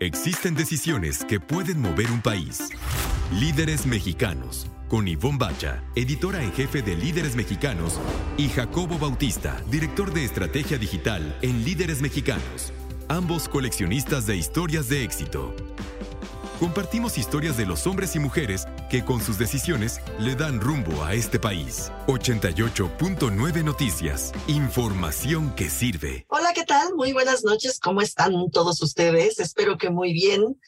Existen decisiones que pueden mover un país. Líderes mexicanos. Con Ivonne Bacha, editora en jefe de Líderes Mexicanos, y Jacobo Bautista, director de estrategia digital en Líderes Mexicanos. Ambos coleccionistas de historias de éxito. Compartimos historias de los hombres y mujeres que con sus decisiones le dan rumbo a este país. 88.9 Noticias. Información que sirve. Hola, ¿qué tal? Muy buenas noches. ¿Cómo están todos ustedes? Espero que muy bien.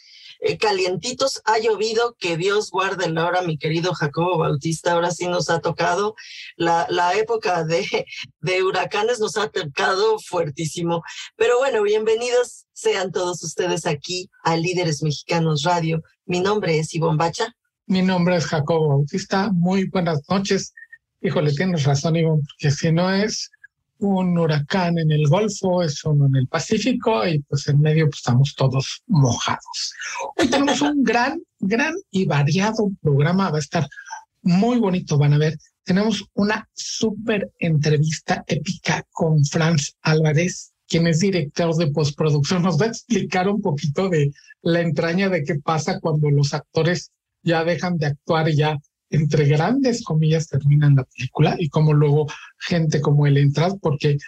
Eh, calientitos, ha llovido, que Dios guarde la hora, mi querido Jacobo Bautista. Ahora sí nos ha tocado la, la época de, de huracanes, nos ha tocado fuertísimo. Pero bueno, bienvenidos sean todos ustedes aquí a Líderes Mexicanos Radio. Mi nombre es Ivonne Bacha. Mi nombre es Jacobo Bautista. Muy buenas noches. Híjole, tienes razón, Ivonne, porque si no es un huracán en el Golfo, es uno en el Pacífico y pues en medio pues, estamos todos mojados. Hoy tenemos un gran, gran y variado programa, va a estar muy bonito, van a ver. Tenemos una súper entrevista épica con Franz Álvarez, quien es director de postproducción. Nos va a explicar un poquito de la entraña de qué pasa cuando los actores ya dejan de actuar y ya entre grandes comillas terminan la película y como luego gente como él entra, porque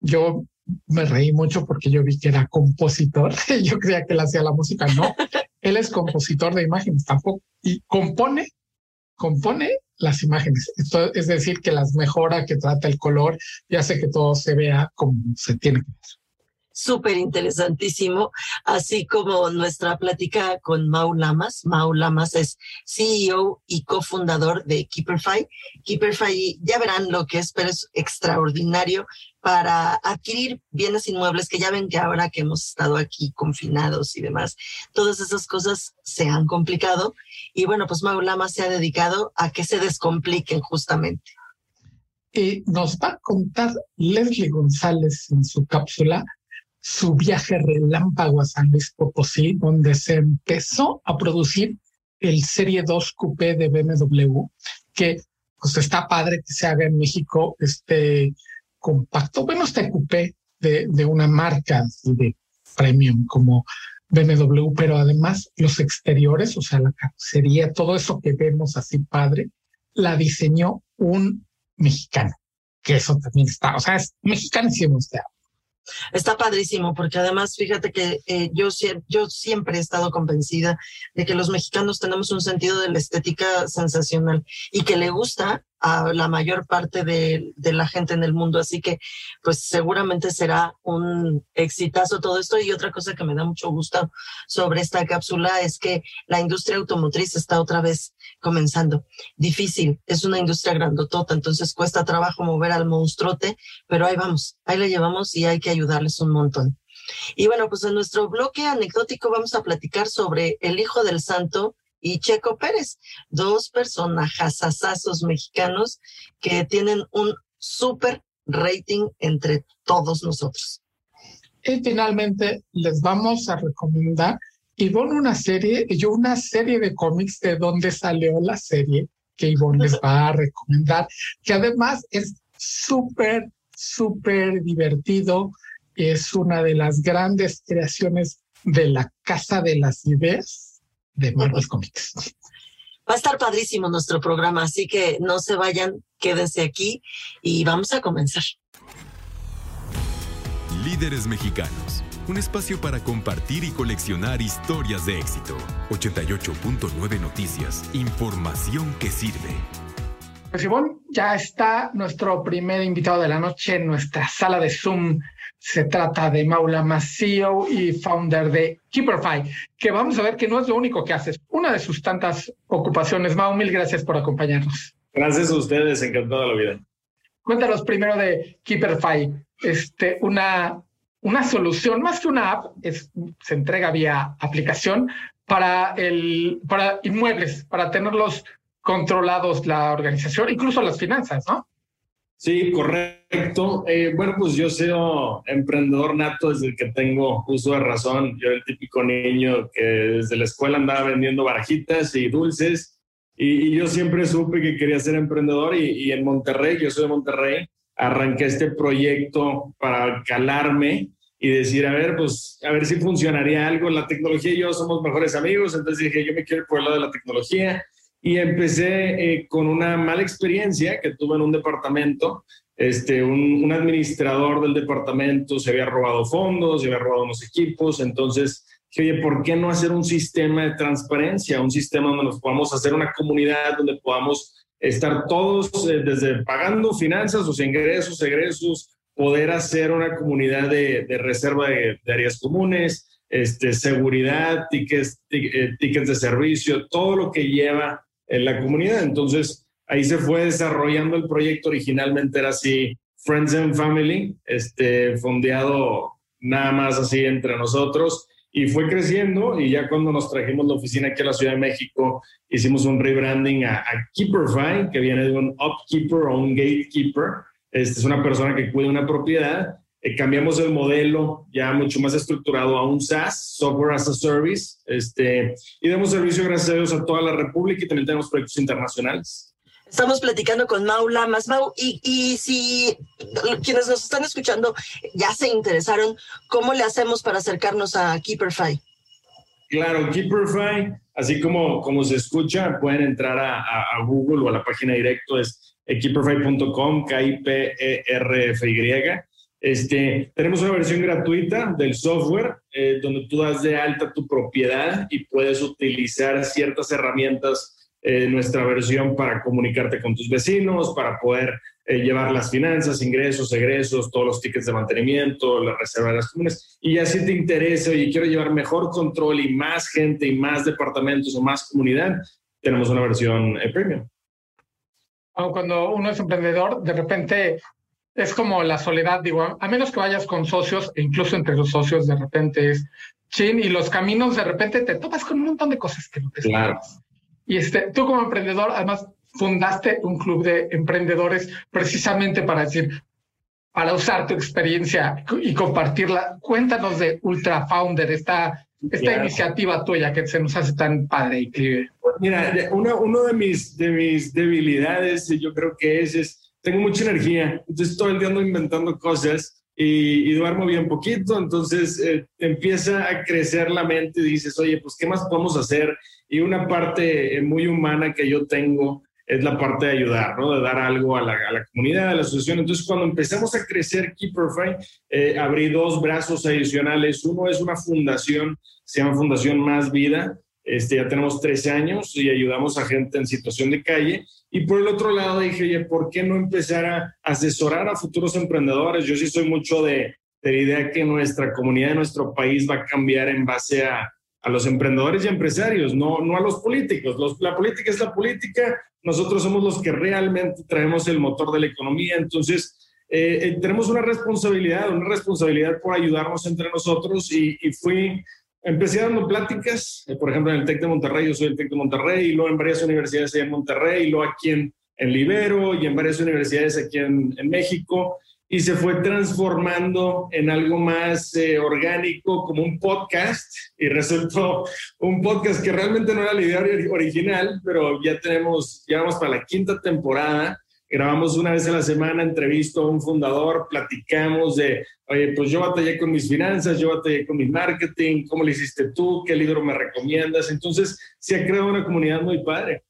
yo me reí mucho porque yo vi que era compositor, yo creía que él hacía la música, no, él es compositor de imágenes tampoco y compone, compone las imágenes, Esto es decir, que las mejora, que trata el color y hace que todo se vea como se tiene que ver súper interesantísimo, así como nuestra plática con Mau Lamas. Mau Lamas es CEO y cofundador de Keeperfy. Keeperfy, ya verán lo que es, pero es extraordinario para adquirir bienes inmuebles que ya ven que ahora que hemos estado aquí confinados y demás, todas esas cosas se han complicado. Y bueno, pues Mau Lamas se ha dedicado a que se descompliquen justamente. Y nos va a contar Leslie González en su cápsula su viaje relámpago a San Luis Potosí, donde se empezó a producir el Serie 2 Coupé de BMW, que pues está padre que se haga en México este compacto, bueno, este coupé de, de una marca de premium como BMW, pero además los exteriores, o sea, la carrocería, todo eso que vemos así padre, la diseñó un mexicano, que eso también está, o sea, es mexicanísimo este auto. Está padrísimo porque además fíjate que eh, yo, yo siempre he estado convencida de que los mexicanos tenemos un sentido de la estética sensacional y que le gusta a la mayor parte de, de, la gente en el mundo. Así que, pues seguramente será un exitazo todo esto. Y otra cosa que me da mucho gusto sobre esta cápsula es que la industria automotriz está otra vez comenzando. Difícil, es una industria grandotota, entonces cuesta trabajo mover al monstruote, pero ahí vamos, ahí le llevamos y hay que ayudarles un montón. Y bueno, pues en nuestro bloque anecdótico vamos a platicar sobre el hijo del santo y Checo Pérez, dos personajazazazos mexicanos que tienen un súper rating entre todos nosotros. Y finalmente les vamos a recomendar, Ivonne, una serie, yo una serie de cómics de donde salió la serie que Ivonne les va a recomendar, que además es súper, súper divertido, es una de las grandes creaciones de la Casa de las Ideas, de Marvel Comics. Va a estar padrísimo nuestro programa, así que no se vayan, quédense aquí y vamos a comenzar. Líderes Mexicanos, un espacio para compartir y coleccionar historias de éxito. 88.9 Noticias, información que sirve. Pues Ivonne, ya está nuestro primer invitado de la noche en nuestra sala de Zoom se trata de Maula CEO y founder de Keeperfy, que vamos a ver que no es lo único que haces, una de sus tantas ocupaciones. Mau, mil gracias por acompañarnos. Gracias a ustedes, encantado la vida. Cuéntanos primero de Keeperfy, este, una, una solución, más que una app, es, se entrega vía aplicación para, el, para inmuebles, para tenerlos controlados la organización, incluso las finanzas, ¿no? Sí, correcto. Eh, bueno, pues yo soy emprendedor nato desde que tengo uso de razón. Yo era el típico niño que desde la escuela andaba vendiendo barajitas y dulces y, yo siempre supe que quería ser emprendedor y, y, en Monterrey, yo soy de Monterrey, arranqué este proyecto para calarme y decir, a ver, pues, a ver si funcionaría algo. La tecnología y yo somos mejores amigos, entonces dije, yo me quiero ir por el lado de la tecnología y empecé eh, con una mala experiencia que tuve en un departamento. Este, un, administrador del departamento se había robado fondos, se había robado unos equipos, entonces dije, oye, ¿por qué no hacer un sistema de transparencia, un sistema donde nos podamos hacer una comunidad, donde podamos estar todos eh, desde pagando finanzas, sus ingresos, egresos, poder hacer una comunidad de, reserva de, áreas comunes, este, seguridad, tickets, eh, tickets de servicio, todo lo que lleva en la comunidad. Entonces, ahí se fue desarrollando el proyecto. Originalmente era así, Friends and Family, este, fondeado nada más así entre nosotros. Y fue creciendo y ya cuando nos trajimos la oficina aquí a la Ciudad de México, hicimos un rebranding a, a que viene de un upkeeper o un gatekeeper. Este es una persona que cuida una propiedad eh, cambiamos el modelo ya mucho más estructurado a un SaaS, Software as a Service, este, y damos servicio, gracias a Dios, a toda la República y también tenemos proyectos internacionales. Estamos platicando con Mau Lamas. Mau, y, y si quienes nos están escuchando ya se interesaron, ¿cómo le hacemos para acercarnos a Keeperfy? Claro, Keeperfy, así como, como se escucha, pueden entrar a, a, Google o a la página directo, es keeperfy.com, K-I-P-E-R-F-Y. Este, tenemos una versión gratuita del software eh, donde tú das de alta tu propiedad y puedes utilizar ciertas herramientas de nuestra versión para comunicarte con tus vecinos, para poder eh, llevar las finanzas, ingresos, egresos, todos los tickets de mantenimiento, la reserva de las comunes. Y ya si te interesa, y quiero llevar mejor control y más gente y más departamentos o más comunidad, tenemos una versión eh, premium. Cuando uno es emprendedor, de repente es como la soledad, digo, a menos que vayas con socios, e incluso entre los socios de repente es chin, y los caminos de repente te topas con un montón de cosas que no te claro. Y este, tú como emprendedor, además, fundaste un club de emprendedores precisamente para decir, para usar tu experiencia y compartirla. Cuéntanos de Ultra Founder, esta, esta iniciativa tuya que se nos hace tan padre y clive. Mira, uno, uno de, mis, de mis debilidades, yo creo que es, es tengo mucha energía, entonces todo el día ando inventando cosas y, duermo bien poquito, entonces eh, empieza a crecer la mente y dices, oye, pues, ¿qué más podemos hacer? Y una parte eh, muy humana que yo tengo es la parte de ayudar, ¿no? De dar algo a la, a la comunidad, a la asociación. Entonces, cuando empezamos a crecer Keeperfy, eh, abrí dos brazos adicionales. Uno es una fundación, se llama Fundación Más Vida, este, ya tenemos 13 años y ayudamos a gente en situación de calle. Y por el otro lado dije, oye, ¿por qué no empezar a asesorar a futuros emprendedores? Yo sí soy mucho de, de la idea que nuestra comunidad, nuestro país va a cambiar en base a, a los emprendedores y empresarios, no, no a los políticos. Los, la política es la política, nosotros somos los que realmente traemos el motor de la economía. Entonces, eh, eh, tenemos una responsabilidad, una responsabilidad por ayudarnos entre nosotros y, y fui Empecé dando pláticas, eh, por ejemplo, en el TEC de Monterrey, yo soy el TEC de Monterrey, y luego en varias universidades en Monterrey, y luego aquí en, en Libero, y en varias universidades aquí en, en México, y se fue transformando en algo más eh, orgánico, como un podcast, y resultó un podcast que realmente no era la idea original, pero ya tenemos, ya vamos para la quinta temporada, grabamos una vez a la semana, entrevisto a un fundador, platicamos de, oye, pues yo batallé con mis finanzas, yo batallé con mi marketing, ¿cómo lo hiciste tú? ¿Qué libro me recomiendas? Entonces, se ha creado una comunidad muy padre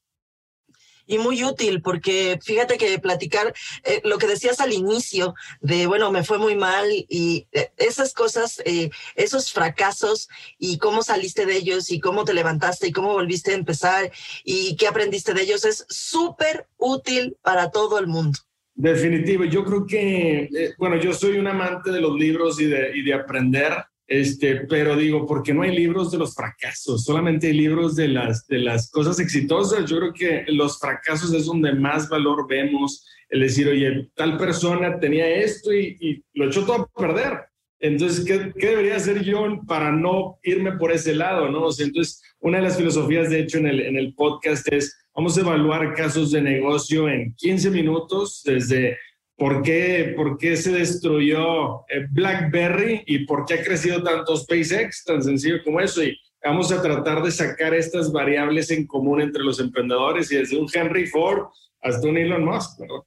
y muy útil porque fíjate que platicar eh, lo que decías al inicio de, bueno, me fue muy mal y eh, esas cosas, eh, esos fracasos y cómo saliste de ellos y cómo te levantaste y cómo volviste a empezar y qué aprendiste de ellos es súper útil para todo el mundo. Definitivo, yo creo que, bueno, yo soy un amante de los libros y de, y de aprender. Este, pero digo, porque no hay libros de los fracasos, solamente hay libros de las, de las cosas exitosas. Yo creo que los fracasos es donde más valor vemos, el decir, oye, tal persona tenía esto y, lo echó todo a perder. Entonces, ¿qué, ¿qué, debería hacer yo para no irme por ese lado? ¿no? entonces, una de las filosofías, de hecho, en el, en el podcast es, vamos a evaluar casos de negocio en 15 minutos, desde por qué, por qué se destruyó eh, BlackBerry y por qué ha crecido tanto SpaceX, tan sencillo como eso. Y vamos a tratar de sacar estas variables en común entre los emprendedores y desde un Henry Ford hasta un Elon Musk, ¿verdad?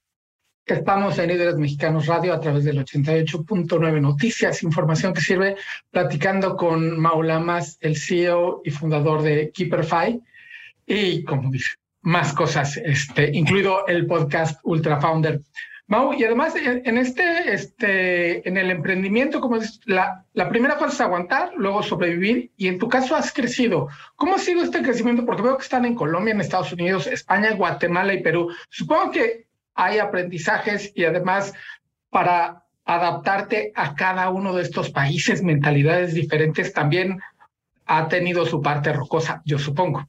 Estamos en Líderes Mexicanos Radio a través del 88.9 Noticias, información que sirve platicando con Maulamas, el CEO y fundador de Keeperfy, y como dice, más cosas, este, incluido el podcast Ultra Founder. Mau, y además en este, este, en el emprendimiento, como es la, la primera fase es aguantar, luego sobrevivir, y en tu caso has crecido. ¿Cómo ha sido este crecimiento? Porque veo que están en Colombia, en Estados Unidos, España, Guatemala y Perú. Supongo que hay aprendizajes y además para adaptarte a cada uno de estos países, mentalidades diferentes, también ha tenido su parte rocosa, yo supongo.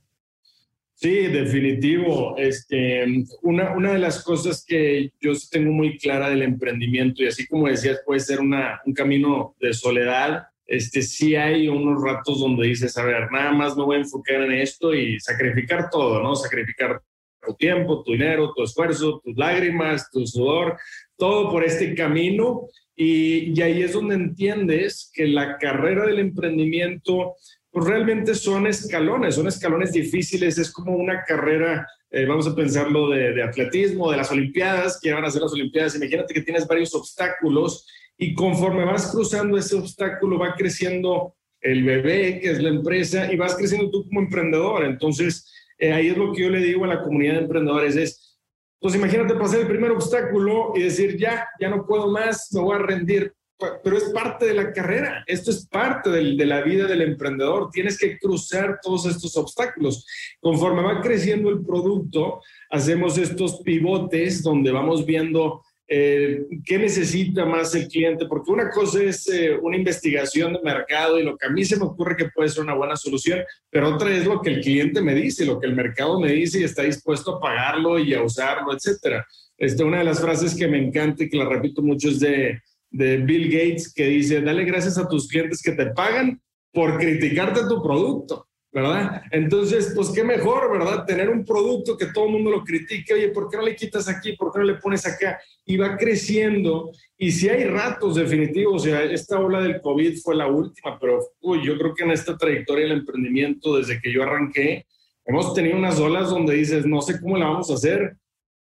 Sí, definitivo. Este, una, una de las cosas que yo tengo muy clara del emprendimiento, y así como decías, puede ser una, un camino de soledad, este, sí hay unos ratos donde dices, a ver, nada más me voy a enfocar en esto y sacrificar todo, ¿no? Sacrificar tu tiempo, tu dinero, tu esfuerzo, tus lágrimas, tu sudor, todo por este camino. Y, y ahí es donde entiendes que la carrera del emprendimiento pues realmente son escalones, son escalones difíciles, es como una carrera, eh, vamos a pensarlo de, atletismo, de las Olimpiadas, que van a ser las Olimpiadas, imagínate que tienes varios obstáculos y conforme vas cruzando ese obstáculo va creciendo el bebé, que es la empresa, y vas creciendo tú como emprendedor. Entonces, eh, ahí es lo que yo le digo a la comunidad de emprendedores, es, pues imagínate pasar el primer obstáculo y decir, ya, ya no puedo más, me voy a rendir pero es parte de la carrera, esto es parte de la vida del emprendedor, tienes que cruzar todos estos obstáculos. Conforme va creciendo el producto, hacemos estos pivotes donde vamos viendo eh, qué necesita más el cliente, porque una cosa es eh, una investigación de mercado y lo que a mí se me ocurre que puede ser una buena solución, pero otra es lo que el cliente me dice, lo que el mercado me dice y está dispuesto a pagarlo y a usarlo, etcétera. Este, una de las frases que me encanta y que la repito mucho es de de Bill Gates que dice, dale gracias a tus clientes que te pagan por criticarte tu producto, ¿verdad? Entonces, pues qué mejor, ¿verdad? Tener un producto que todo el mundo lo critique, oye, ¿por qué no le quitas aquí? ¿Por qué no le pones acá? Y va creciendo. Y si hay ratos definitivos, o sea, esta ola del COVID fue la última, pero uy, yo creo que en esta trayectoria del emprendimiento, desde que yo arranqué, hemos tenido unas olas donde dices, no sé cómo la vamos a hacer,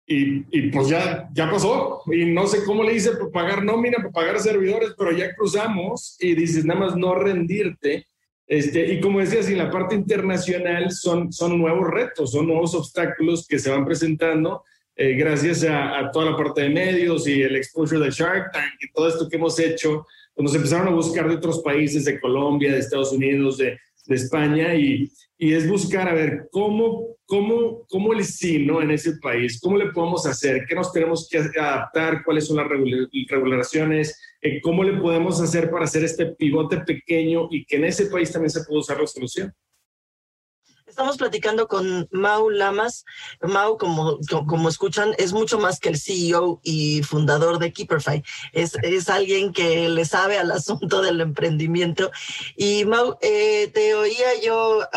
y, y, pues ya, ya pasó. Y no sé cómo le hice para pagar nómina, para pagar servidores, pero ya cruzamos y dices nada más no rendirte. Este, y como decías, en la parte internacional son, son nuevos retos, son nuevos obstáculos que se van presentando eh, gracias a, a, toda la parte de medios y el exposure de Shark Tank y todo esto que hemos hecho. Pues nos empezaron a buscar de otros países, de Colombia, de Estados Unidos, de, de España, y, y es buscar a ver cómo, cómo, cómo el sí, ¿no? En ese país, cómo le podemos hacer, qué nos tenemos que adaptar, cuáles son las regulaciones, eh, cómo le podemos hacer para hacer este pivote pequeño y que en ese país también se pueda usar la solución. Estamos platicando con Mau Lamas. Mau, como, como escuchan, es mucho más que el CEO y fundador de Keeperfy. Es, es alguien que le sabe al asunto del emprendimiento. Y Mau, eh, te oía yo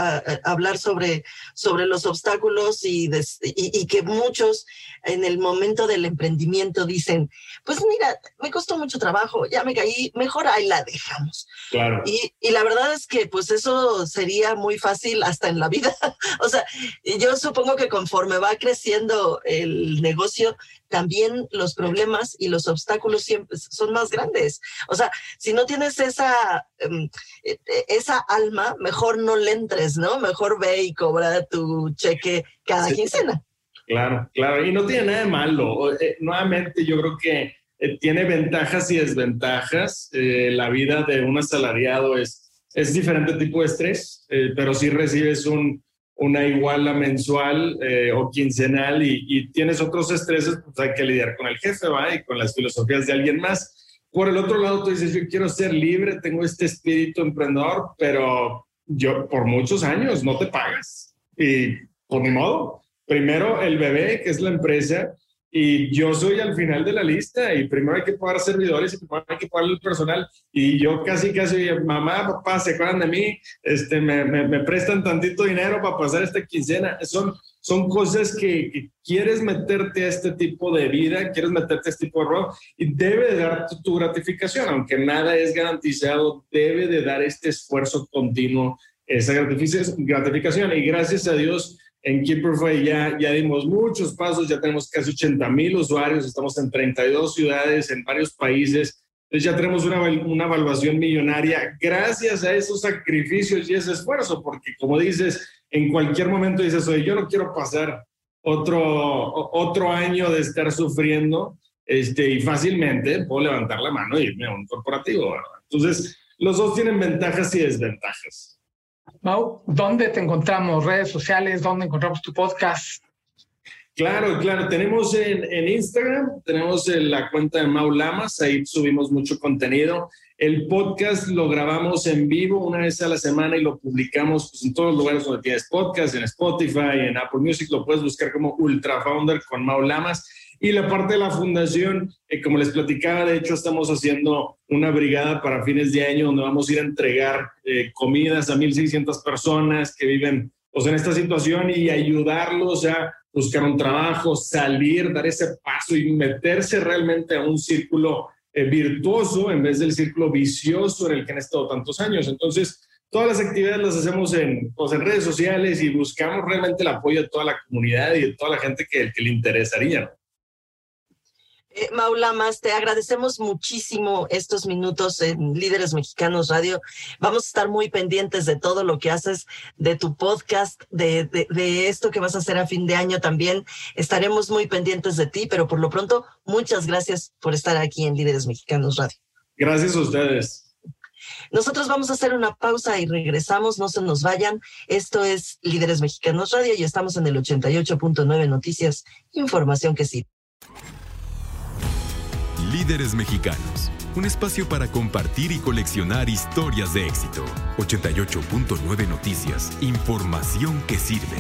hablar sobre, sobre los obstáculos y, y, y que muchos en el momento del emprendimiento dicen, pues mira, me costó mucho trabajo, ya me caí, mejor ahí la dejamos. Claro. Y, y la verdad es que pues eso sería muy fácil hasta en la vida o sea, yo supongo que conforme va creciendo el negocio, también los problemas y los obstáculos siempre son más grandes. O sea, si no tienes esa, em, e, e, esa alma, mejor no le entres, ¿no? Mejor ve y cobra tu cheque cada quincena. Claro, claro. Y no tiene nada de malo. Eh, nuevamente, yo creo que eh, tiene ventajas y desventajas. Eh, la vida de un asalariado es, es diferente tipo de estrés, pero si recibes un, una iguala mensual eh, o quincenal y, tienes otros estreses, pues hay que lidiar con el jefe, ¿va? Y con las filosofías de alguien más. Por el otro lado, tú dices, yo quiero ser libre, tengo este espíritu emprendedor, pero yo por muchos años no te pagas. Y por mi modo, primero el bebé, que es la empresa, y yo soy al final de la lista y primero hay que pagar servidores y primero hay que pagar el personal. Y yo casi casi mamá papá se acuerdan de mí este me, me, prestan tantito dinero para pasar esta quincena. Son son cosas que, quieres meterte a este tipo de vida quieres meterte a este tipo de rol y debe de dar tu, gratificación. Aunque nada es garantizado debe de dar este esfuerzo continuo esa gratificación. Y gracias a Dios en Keeperfy ya, ya dimos muchos pasos, ya tenemos casi 80 mil usuarios, estamos en 32 ciudades, en varios países. Entonces ya tenemos una, una evaluación millonaria gracias a esos sacrificios y ese esfuerzo, porque como dices, en cualquier momento dices, oye, yo no quiero pasar otro, otro año de estar sufriendo este, y fácilmente puedo levantar la mano y irme a un corporativo. Entonces, los dos tienen ventajas y desventajas. Mau, ¿dónde te encontramos? ¿Redes sociales? ¿Dónde encontramos tu podcast? Claro, claro. Tenemos en, Instagram, tenemos la cuenta de Mau Lamas, ahí subimos mucho contenido. El podcast lo grabamos en vivo una vez a la semana y lo publicamos pues, en todos los lugares donde tienes podcast, en Spotify, en Apple Music, lo puedes buscar como Ultra Founder con Mau Lamas. Y la parte de la fundación, eh, como les platicaba, de hecho estamos haciendo una brigada para fines de año donde vamos a ir a entregar eh, comidas a 1.600 personas que viven pues, en esta situación y ayudarlos a buscar un trabajo, salir, dar ese paso y meterse realmente a un círculo eh, virtuoso en vez del círculo vicioso en el que han estado tantos años. Entonces, todas las actividades las hacemos en, pues, en redes sociales y buscamos realmente el apoyo de toda la comunidad y de toda la gente que, que le interesaría. Eh, Maula Más, te agradecemos muchísimo estos minutos en Líderes Mexicanos Radio. Vamos a estar muy pendientes de todo lo que haces, de tu podcast, de, de, esto que vas a hacer a fin de año también. Estaremos muy pendientes de ti, pero por lo pronto, muchas gracias por estar aquí en Líderes Mexicanos Radio. Gracias a ustedes. Nosotros vamos a hacer una pausa y regresamos, no se nos vayan. Esto es Líderes Mexicanos Radio y estamos en el 88.9 Noticias, información que sí. Líderes Mexicanos, un espacio para compartir y coleccionar historias de éxito. 88.9 Noticias, información que sirve.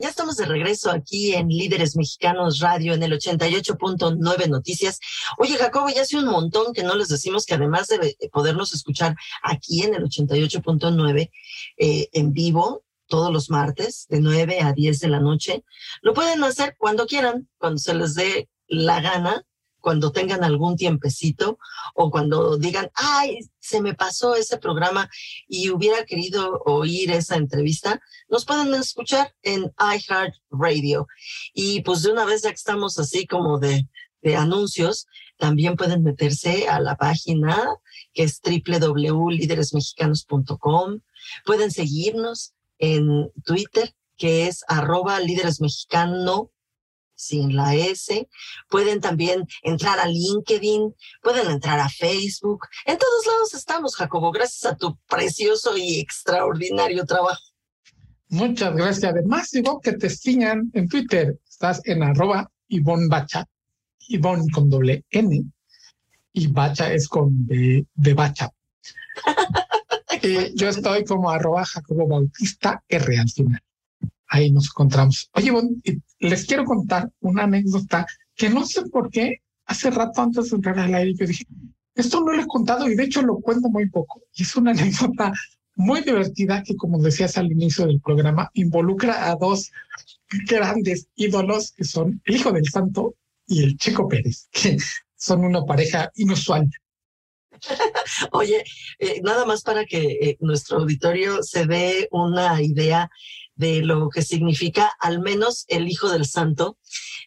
Ya estamos de regreso aquí en Líderes Mexicanos Radio en el 88.9 Noticias. Oye, Jacobo, ya hace un montón que no les decimos que además de podernos escuchar aquí en el 88.9 eh, en vivo, todos los martes de 9 a 10 de la noche, lo pueden hacer cuando quieran, cuando se les dé la gana cuando tengan algún tiempecito o cuando digan, ay, se me pasó ese programa y hubiera querido oír esa entrevista, nos pueden escuchar en iHeartRadio. Y pues de una vez ya que estamos así como de, de anuncios, también pueden meterse a la página que es www.lideresmexicanos.com. Pueden seguirnos en Twitter, que es arroba líderesmexicano sin la S. Pueden también entrar a LinkedIn, pueden entrar a Facebook. En todos lados estamos, Jacobo, gracias a tu precioso y extraordinario trabajo. Muchas gracias. Además, digo que te sigan en Twitter. Estás en arroba Ivonne Bacha, Ivonne con doble N, y Bacha es con B de Bacha. yo estoy como arroba Jacobo Bautista R al final ahí nos encontramos. Oye, les quiero contar una anécdota que no sé por qué hace rato antes de entrar al aire yo dije, esto no lo he contado y de hecho lo cuento muy poco. Y es una anécdota muy divertida que, como decías al inicio del programa, involucra a dos grandes ídolos que son el Hijo del Santo y el Chico Pérez, que son una pareja inusual. Oye, eh, nada más para que eh, nuestro auditorio se dé una idea de lo que significa al menos el Hijo del Santo.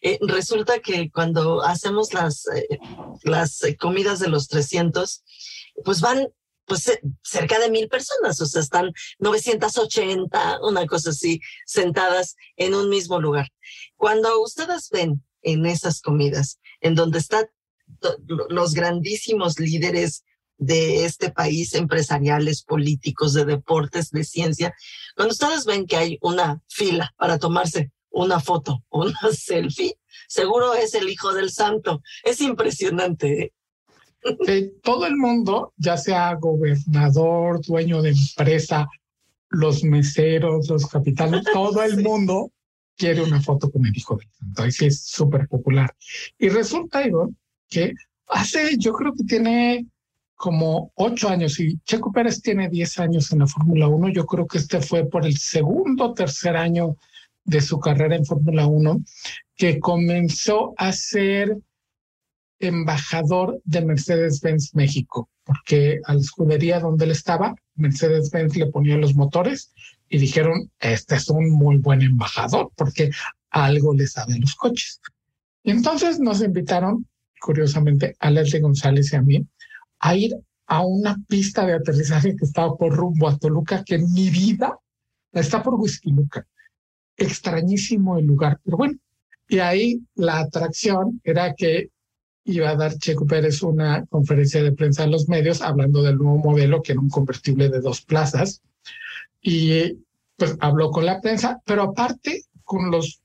Eh, resulta que cuando hacemos las, eh, las comidas de los 300, pues van pues eh, cerca de mil personas, o sea, están 980, una cosa así, sentadas en un mismo lugar. Cuando ustedes ven en esas comidas, en donde están los grandísimos líderes de este país, empresariales, políticos, de deportes, de ciencia, cuando ustedes ven que hay una fila para tomarse una foto una selfie, seguro es el hijo del santo. Es impresionante. ¿eh? todo el mundo, ya sea gobernador, dueño de empresa, los meseros, los capitales, todo el mundo quiere una foto con el hijo del santo. Ahí sí es súper popular. Y resulta, Igor, que hace, yo creo que tiene como ocho años y Checo Pérez tiene diez años en la Fórmula 1. Yo creo que este fue por el segundo o tercer año de su carrera en Fórmula 1 que comenzó a ser embajador de Mercedes-Benz México, porque a la escudería donde él estaba, Mercedes-Benz le ponía los motores y dijeron, este es un muy buen embajador, porque algo le sabe los coches. Y entonces nos invitaron, curiosamente, a Leslie González y a mí, a ir a una pista de aterrizaje que estaba por rumbo a Toluca, que en mi vida está por Whisky Luca. Extrañísimo el lugar, pero bueno. Y ahí la atracción era que iba a dar Checo Pérez una conferencia de prensa en los medios hablando del nuevo modelo, que era un convertible de dos plazas. Y pues habló con la prensa, pero aparte con los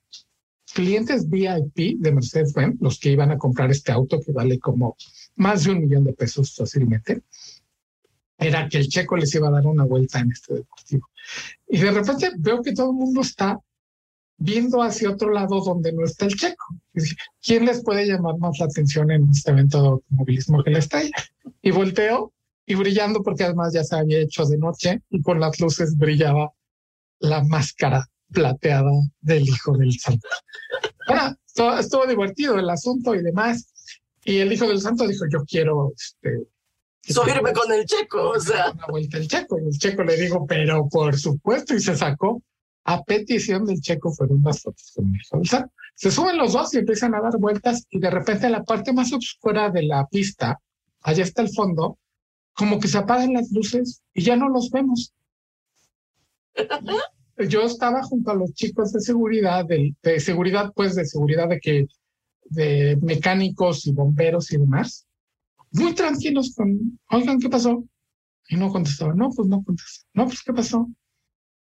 clientes VIP de Mercedes-Benz, los que iban a comprar este auto que vale como más de un millón de pesos fácilmente, era que el checo les iba a dar una vuelta en este deportivo. Y de repente veo que todo el mundo está viendo hacia otro lado donde no está el checo. ¿Quién les puede llamar más la atención en este evento de automovilismo que la estrella? Y volteo y brillando porque además ya se había hecho de noche y con las luces brillaba la máscara plateada del hijo del santo. Ahora, estuvo, divertido el asunto y demás. Y el hijo del santo dijo, yo quiero este, subirme con el checo, o sea. Una vuelta el checo. Y el checo le dijo, pero por supuesto, y se sacó a petición del checo fueron unas fotos con el Se suben los dos y empiezan a dar vueltas y de repente en la parte más oscura de la pista, allá está el fondo, como que se apagan las luces y ya no los vemos. Yo estaba junto a los chicos de seguridad, de, de seguridad, pues de seguridad de que de mecánicos y bomberos y demás, muy tranquilos con, oigan, ¿qué pasó? Y no contestaban, no, pues no contestaban, no, pues ¿qué pasó?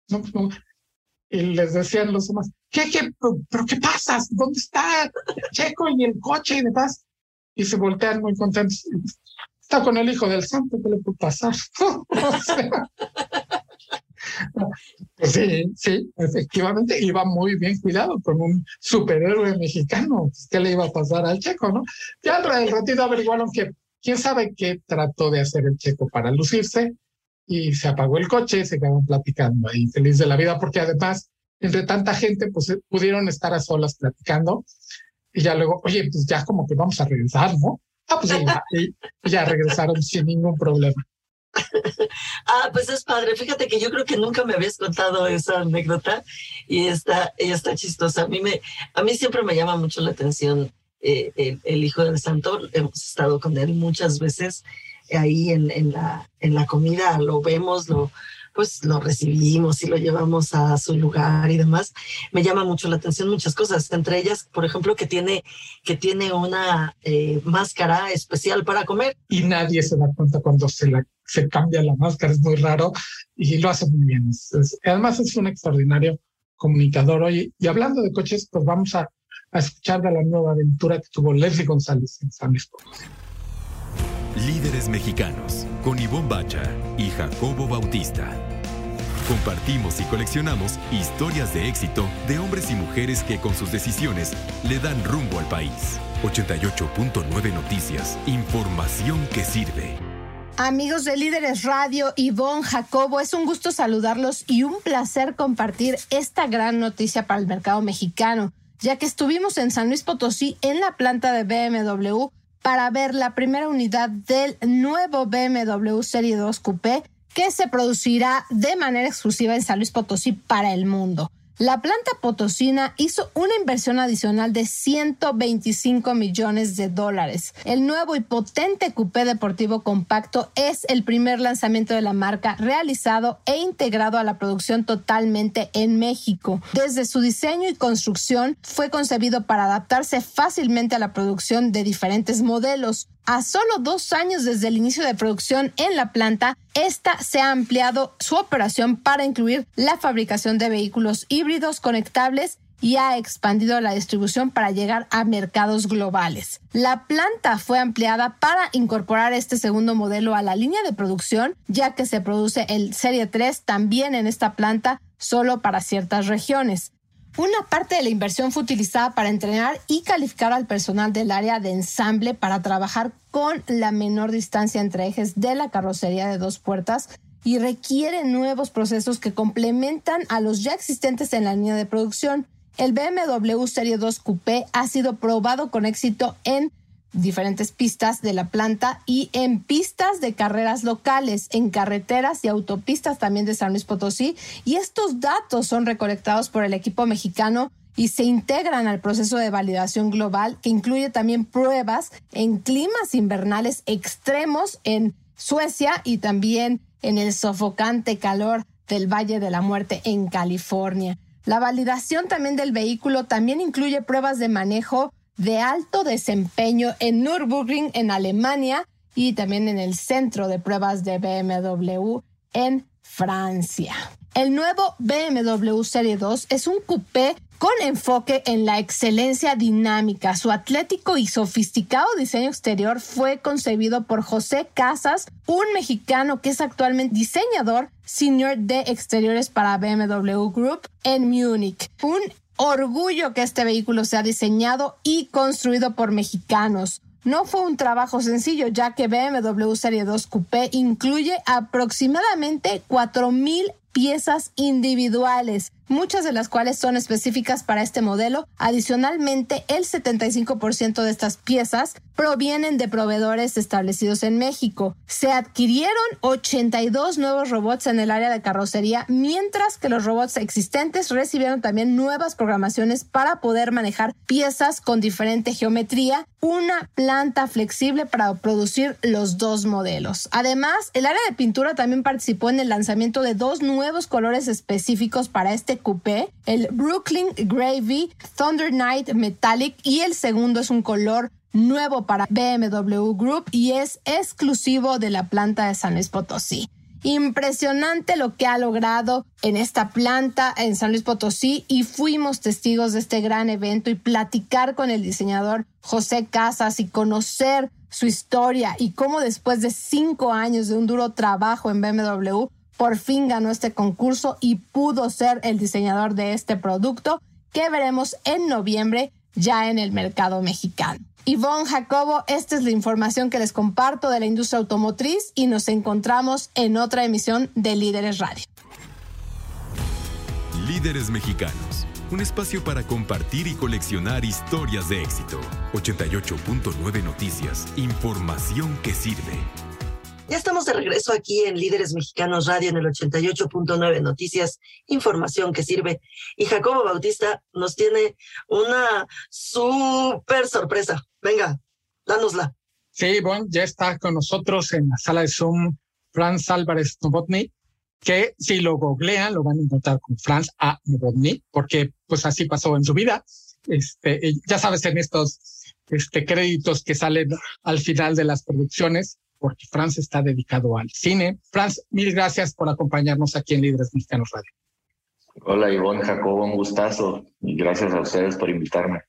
No, pues no y les decían los demás, ¿qué, qué, pero qué pasa? ¿Dónde está Checo y el coche y demás? Y se voltean muy contentos. Está con el hijo del santo, ¿qué le puede pasar? pues sí, sí, efectivamente, iba muy bien cuidado con un superhéroe mexicano. ¿Qué le iba a pasar al Checo, no? Ya al ratito averiguaron que quién sabe qué trató de hacer el Checo para lucirse, y se apagó el coche y se quedaron platicando ahí, feliz de la vida, porque además, entre tanta gente, pues eh, pudieron estar a solas platicando y ya luego, oye, pues ya como que vamos a regresar, ¿no? Ah, pues ya regresaron sin ningún problema. Ah, pues es padre. Fíjate que yo creo que nunca me habías contado esa anécdota y está, está chistosa. A mí me, a mí siempre me llama mucho la atención eh, el, el, hijo del santo. Hemos estado con él muchas veces ahí en, en, la, en la comida lo vemos, lo, pues lo recibimos y lo llevamos a su lugar y demás. Me llama mucho la atención muchas cosas, entre ellas, por ejemplo, que tiene, que tiene una eh, máscara especial para comer. Y nadie se da cuenta cuando se, la, se cambia la máscara, es muy raro y lo hace muy bien. además es un extraordinario comunicador. hoy y hablando de coches, pues vamos a, a escuchar de la nueva aventura que tuvo Leslie González en San Luis. Líderes mexicanos con Ivonne Bacha y Jacobo Bautista. Compartimos y coleccionamos historias de éxito de hombres y mujeres que con sus decisiones le dan rumbo al país. 88.9 Noticias. Información que sirve. Amigos de Líderes Radio, Ivonne, Jacobo, es un gusto saludarlos y un placer compartir esta gran noticia para el mercado mexicano, ya que estuvimos en San Luis Potosí en la planta de BMW para ver la primera unidad del nuevo BMW Serie 2 Coupé que se producirá de manera exclusiva en San Luis Potosí para el mundo. La planta potosina hizo una inversión adicional de 125 millones de dólares. El nuevo y potente coupé deportivo compacto es el primer lanzamiento de la marca realizado e integrado a la producción totalmente en México. Desde su diseño y construcción fue concebido para adaptarse fácilmente a la producción de diferentes modelos. A solo dos años desde el inicio de producción en la planta, esta se ha ampliado su operación para incluir la fabricación de vehículos híbridos conectables y ha expandido la distribución para llegar a mercados globales. La planta fue ampliada para incorporar este segundo modelo a la línea de producción, ya que se produce el Serie 3 también en esta planta solo para ciertas regiones. Una parte de la inversión fue utilizada para entrenar y calificar al personal del área de ensamble para trabajar con la menor distancia entre ejes de la carrocería de dos puertas y requiere nuevos procesos que complementan a los ya existentes en la línea de producción. El BMW Serie 2 Coupé ha sido probado con éxito en diferentes pistas de la planta y en pistas de carreras locales, en carreteras y autopistas también de San Luis Potosí. Y estos datos son recolectados por el equipo mexicano y se integran al proceso de validación global que incluye también pruebas en climas invernales extremos en Suecia y también en el sofocante calor del Valle de la Muerte en California. La validación también del vehículo también incluye pruebas de manejo de alto desempeño en Nürburgring, en Alemania, y también en el centro de pruebas de BMW en Francia. El nuevo BMW Serie 2 es un coupé con enfoque en la excelencia dinámica. Su atlético y sofisticado diseño exterior fue concebido por José Casas, un mexicano que es actualmente diseñador senior de exteriores para BMW Group en Múnich. Un orgullo que este vehículo sea diseñado y construido por mexicanos. No fue un trabajo sencillo, ya que BMW Serie 2 Coupé incluye aproximadamente 4.000 piezas individuales, muchas de las cuales son específicas para este modelo. Adicionalmente, el 75% de estas piezas provienen de proveedores establecidos en México. Se adquirieron 82 nuevos robots en el área de carrocería, mientras que los robots existentes recibieron también nuevas programaciones para poder manejar piezas con diferente geometría, una planta flexible para producir los dos modelos. Además, el área de pintura también participó en el lanzamiento de dos nuevos colores específicos para este coupé, el Brooklyn Gravy Thunder Night Metallic y el segundo es un color nuevo para BMW Group y es exclusivo de la planta de San Luis Potosí. Impresionante lo que ha logrado en esta planta en San Luis Potosí y fuimos testigos de este gran evento y platicar con el diseñador José Casas y conocer su historia y cómo después de cinco años de un duro trabajo en BMW por fin ganó este concurso y pudo ser el diseñador de este producto que veremos en noviembre ya en el mercado mexicano. Ivonne Jacobo, esta es la información que les comparto de la industria automotriz y nos encontramos en otra emisión de Líderes Radio. Líderes Mexicanos, un espacio para compartir y coleccionar historias de éxito. 88.9 Noticias, información que sirve. Ya estamos de regreso aquí en Líderes Mexicanos Radio en el 88.9 Noticias, información que sirve. Y Jacobo Bautista nos tiene una súper sorpresa. Venga, dánosla. Sí, bueno, ya está con nosotros en la sala de Zoom Franz Álvarez Novotny, que si lo googlean lo van a encontrar con Franz A. Novotny, porque pues así pasó en su vida. Este, ya sabes, en estos este, créditos que salen al final de las producciones, porque Franz está dedicado al cine. Franz, mil gracias por acompañarnos aquí en Líderes Mexicanos Radio. Hola Ivonne, Jacobo, un gustazo y gracias a ustedes por invitarme.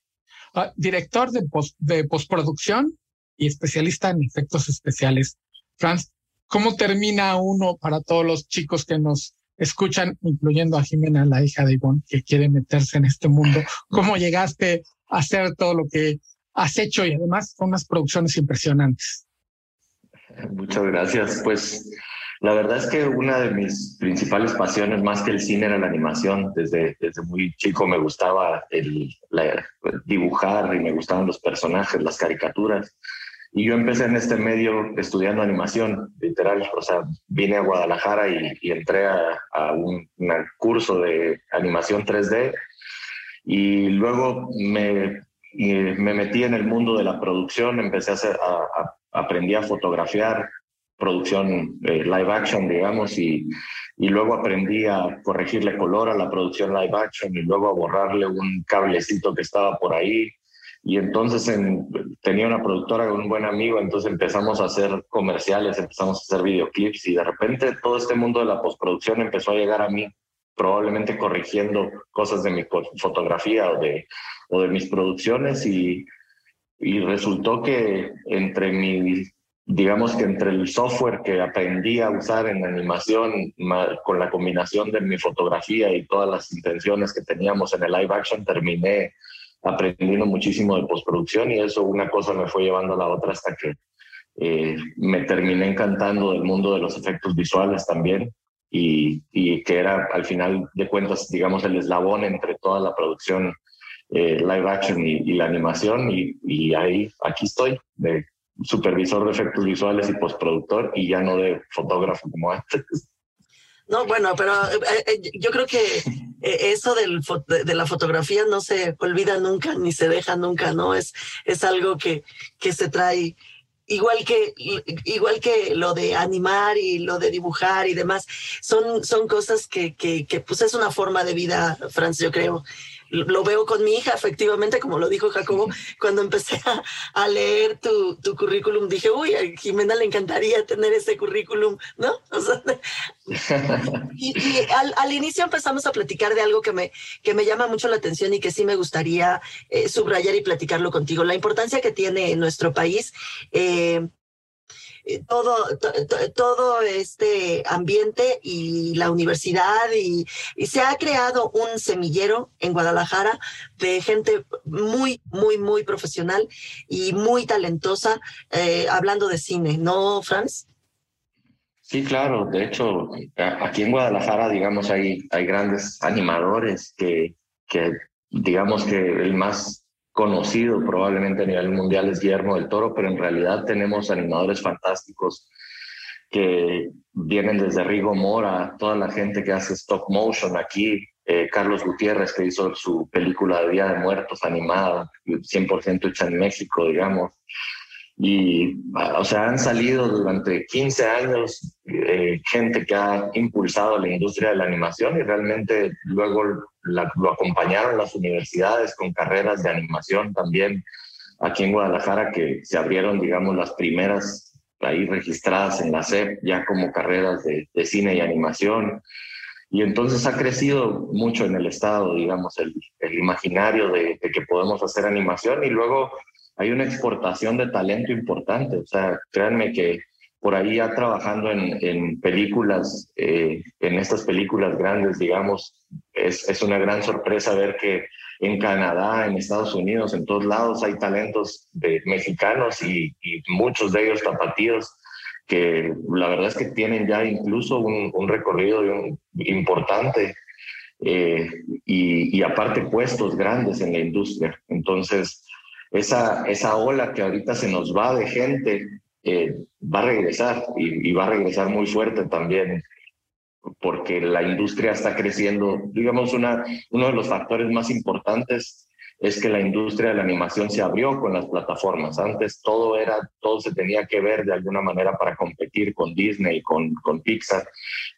Uh, director de, post, de postproducción y especialista en efectos especiales. Franz, ¿cómo termina uno para todos los chicos que nos escuchan, incluyendo a Jimena, la hija de Ivonne, que quiere meterse en este mundo? ¿Cómo llegaste a hacer todo lo que has hecho y además con unas producciones impresionantes? Muchas gracias. Pues la verdad es que una de mis principales pasiones, más que el cine, era la animación. Desde, desde muy chico me gustaba el, dibujar y me gustaban los personajes, las caricaturas. Y yo empecé en este medio estudiando animación, literal. O sea, vine a Guadalajara y, entré a, un, curso de animación 3D. Y luego me, me metí en el mundo de la producción, empecé a, aprendí a fotografiar producción eh, live action, digamos, y, y luego aprendí a corregirle color a la producción live action y luego a borrarle un cablecito que estaba por ahí. Y entonces en, tenía una productora un buen amigo, entonces empezamos a hacer comerciales, empezamos a hacer videoclips y de repente todo este mundo de la postproducción empezó a llegar a mí, probablemente corrigiendo cosas de mi fotografía o de, o de mis producciones y y resultó que entre mi digamos que entre el software que aprendí a usar en animación, con la combinación de mi fotografía y todas las intenciones que teníamos en el live action, terminé aprendiendo muchísimo de postproducción y eso una cosa me fue llevando a la otra hasta que eh, me terminé encantando del mundo de los efectos visuales también y, y, que era al final de cuentas, digamos, el eslabón entre toda la producción eh, live action y, y la animación y, y, ahí, aquí estoy, de supervisor de efectos visuales y postproductor y ya no de fotógrafo como antes. No, bueno, pero eh, eh, yo creo que eso del, de la fotografía no se olvida nunca ni se deja nunca, ¿no? Es, es algo que, que se trae igual que, igual que lo de animar y lo de dibujar y demás, son, son cosas que, que, que pues es una forma de vida, Franz, yo creo lo veo con mi hija, efectivamente, como lo dijo Jacobo, cuando empecé a, leer tu, tu, currículum, dije, uy, a Jimena le encantaría tener ese currículum, ¿no? y, al, inicio empezamos a platicar de algo que me, que me llama mucho la atención y que sí me gustaría eh, subrayar y platicarlo contigo, la importancia que tiene en nuestro país. Eh, eh, todo, todo este ambiente y la universidad y, se ha creado un semillero en Guadalajara de gente muy, muy, muy profesional y muy talentosa eh, hablando de cine, ¿no, Franz? Sí, claro. De hecho, aquí en Guadalajara, digamos, hay, hay grandes animadores que, que digamos que el más conocido probablemente a nivel mundial es Guillermo del Toro, pero en realidad tenemos animadores fantásticos que vienen desde Rigo Mora, toda la gente que hace stop motion aquí, eh, Carlos Gutiérrez que hizo su película de Día de Muertos animada, 100% hecha en México, digamos. Y, o sea, han salido durante 15 años eh, gente que ha impulsado la industria de la animación y realmente luego lo acompañaron las universidades con carreras de animación también aquí en Guadalajara que se abrieron, digamos, las primeras ahí registradas en la SEP ya como carreras de, cine y animación. Y entonces ha crecido mucho en el Estado, digamos, el, el imaginario de, de, que podemos hacer animación y luego hay una exportación de talento importante. O sea, créanme que por ahí ya trabajando en, en películas, eh, en estas películas grandes, digamos, es, es, una gran sorpresa ver que en Canadá, en Estados Unidos, en todos lados hay talentos de mexicanos y, y muchos de ellos tapatíos que la verdad es que tienen ya incluso un, un recorrido importante eh, y, y aparte puestos grandes en la industria. Entonces, esa, esa ola que ahorita se nos va de gente eh, va a regresar y, va a regresar muy fuerte también porque la industria está creciendo. Digamos, una, uno de los factores más importantes es que la industria de la animación se abrió con las plataformas. Antes todo era, todo se tenía que ver de alguna manera para competir con Disney, con, con Pixar.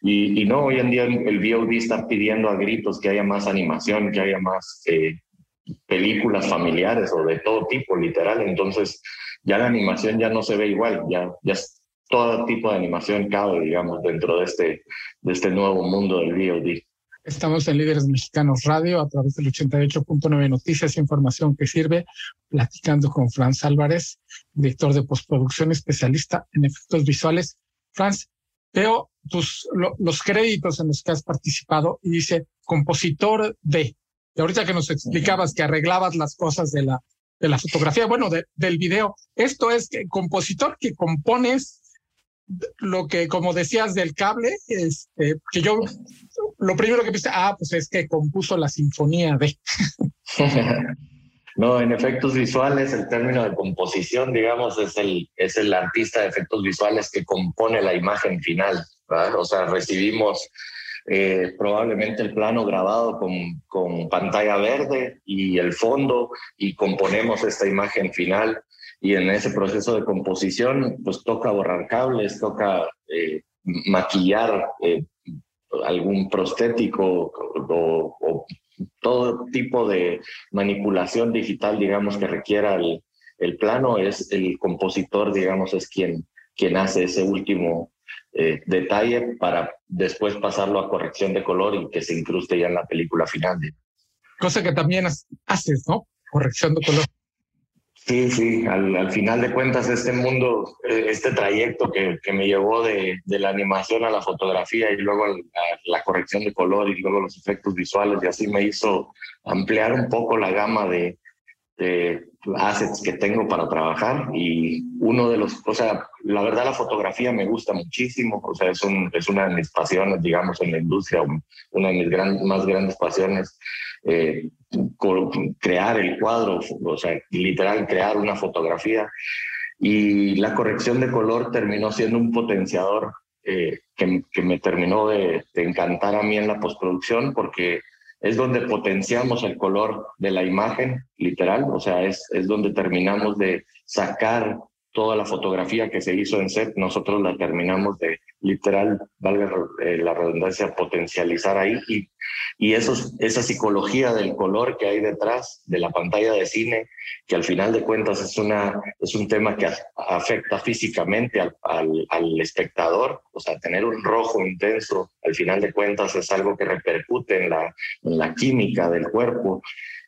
Y, y no, hoy en día el VOD está pidiendo a gritos que haya más animación, que haya más eh, películas familiares o de todo tipo, literal. Entonces, ya la animación ya no se ve igual, ya, ya todo tipo de animación cabe, digamos, dentro de este, de este nuevo mundo del VOD. Estamos en Líderes Mexicanos Radio a través del 88.9 Noticias, información que sirve, platicando con Franz Álvarez, director de postproducción, especialista en efectos visuales. Franz, veo tus, los créditos en los que has participado y dice compositor de. Y ahorita que nos explicabas que arreglabas las cosas de la, de la fotografía, bueno, del video, esto es que compositor que compones lo que, como decías, del cable, este, que yo lo primero que pensé, ah, pues es que compuso la sinfonía de. No, en efectos visuales, el término de composición, digamos, es el, es el artista de efectos visuales que compone la imagen final. O sea, recibimos eh, probablemente el plano grabado con, con, pantalla verde y el fondo y componemos esta imagen final. Y en ese proceso de composición pues toca borrar cables, toca eh, maquillar eh, algún prostético o, o, todo tipo de manipulación digital digamos que requiera el, el plano. Es el compositor digamos es quien quien hace ese último eh, detalle para después pasarlo a corrección de color y que se incruste ya en la película final. Cosa que también haces, ¿no? Corrección de color. Sí, sí, al, final de cuentas este mundo, eh, este trayecto que, que me llevó de, de, la animación a la fotografía y luego la, la, corrección de color y luego los efectos visuales y así me hizo ampliar un poco la gama de, de assets que tengo para trabajar y uno de los, o sea, la verdad la fotografía me gusta muchísimo, o sea, es, un, es una de mis pasiones, digamos, en la industria, una de mis gran, más grandes pasiones, eh, crear el cuadro, o sea, literal crear una fotografía. Y la corrección de color terminó siendo un potenciador eh, que, que, me terminó de, de encantar a mí en la postproducción porque es donde potenciamos el color de la imagen, literal, o sea, es, es donde terminamos de sacar toda la fotografía que se hizo en set, nosotros la terminamos de literal, valga la redundancia, potencializar ahí. Y, y esos, esa psicología del color que hay detrás de la pantalla de cine, que al final de cuentas es, una, es un tema que afecta físicamente al, al, al espectador, o sea, tener un rojo intenso, al final de cuentas es algo que repercute en la, en la química del cuerpo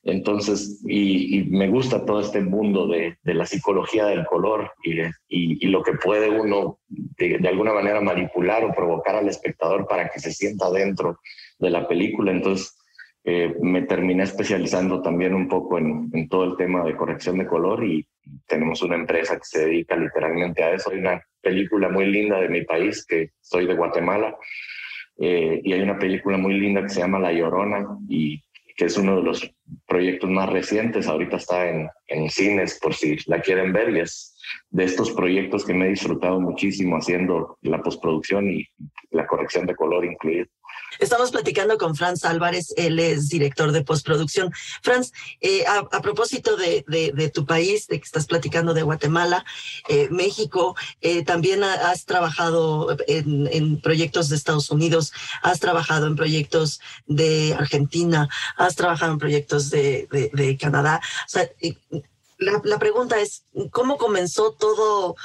entonces, y, me gusta todo este mundo de, la psicología del color y, y, lo que puede uno de, alguna manera manipular o provocar al espectador para que se sienta dentro de la película. Entonces, eh, me terminé especializando también un poco en, todo el tema de corrección de color y tenemos una empresa que se dedica literalmente a eso. Hay una película muy linda de mi país, que soy de Guatemala, eh, y hay una película muy linda que se llama La Llorona y que es uno de los proyectos más recientes, ahorita está en, en cines por si la quieren ver y es de estos proyectos que me he disfrutado muchísimo haciendo la postproducción y la corrección de color incluida. Estamos platicando con Franz Álvarez, él es director de postproducción. Franz, eh, a, propósito de, tu país, de que estás platicando de Guatemala, eh, México, eh, también has trabajado en, proyectos de Estados Unidos, has trabajado en proyectos de Argentina, has trabajado en proyectos de, Canadá. O sea, la pregunta es, ¿cómo comenzó todo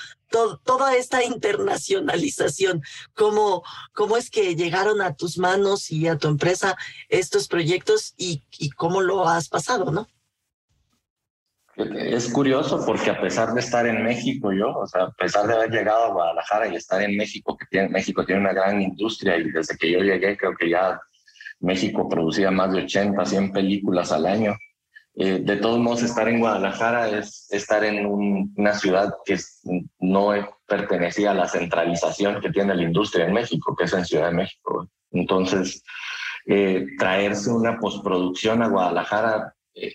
toda esta internacionalización, cómo, cómo es que llegaron a tus manos y a tu empresa estos proyectos y, y cómo lo has pasado, ¿no? Es curioso porque a pesar de estar en México yo, o sea, a pesar de haber llegado a Guadalajara y estar en México, que tiene, México tiene una gran industria y desde que yo llegué creo que ya México producía más de 80, 100 películas al año. Eh, de todos modos, estar en Guadalajara es estar en una ciudad que no pertenecía a la centralización que tiene la industria en México, que es en Ciudad de México. Entonces, eh, traerse una postproducción a Guadalajara eh,